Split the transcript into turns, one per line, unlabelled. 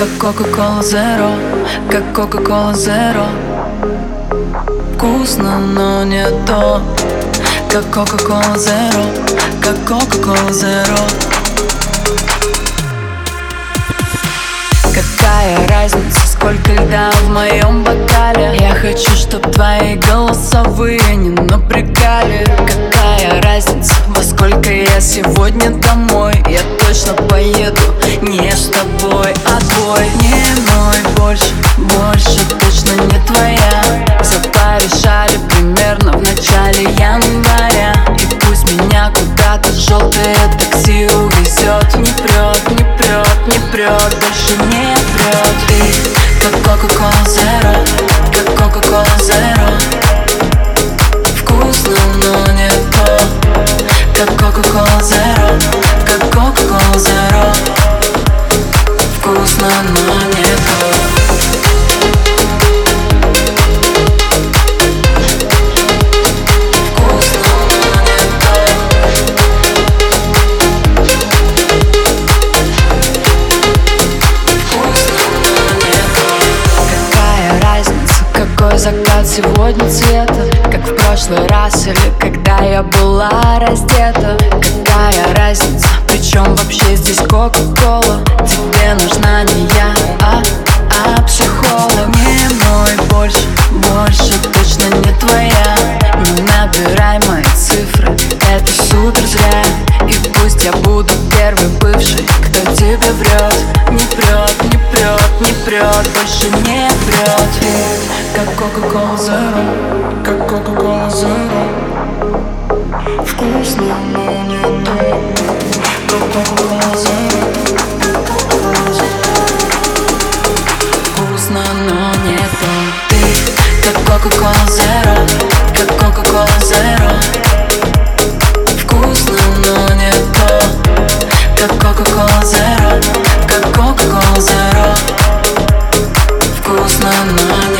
как Кока-Кола Зеро, как Кока-Кола Зеро Вкусно, но не то, как Кока-Кола Зеро, как Кока-Кола Зеро Какая разница, сколько льда в моем бокале? Я хочу, чтоб твои голосовые не напрягали. Какая разница, во сколько я сегодня домой? Я точно поеду не прет, больше не прет. Ты как Кока-Кола Зеро, как Кока-Кола Зеро. Вкусно, но не то, как Кока-Кола Зеро, как Кока-Кола Зеро. Вкусно, но не закат сегодня цвета Как в прошлый раз или когда я была раздета. Какая разница, причем вообще здесь Кока-Кола? Тебе нужна не я, а, а психолог. Не мой больше, больше точно не твоя. Не набирай мои цифры, это супер зря. И пусть я буду первый бывший, кто тебе врет Не прет, не прет, не прет, больше не прет как Coca-Cola Zero Как Coca-Cola Zero Вкусно, но не то Как Coca-Cola Zero Вкусно, но не то Ты как Coca-Cola Zero Как Coca-Cola Zero Вкусно, но не то Как Coca-Cola Zero Как Coca-Cola Zero Вкусно, но не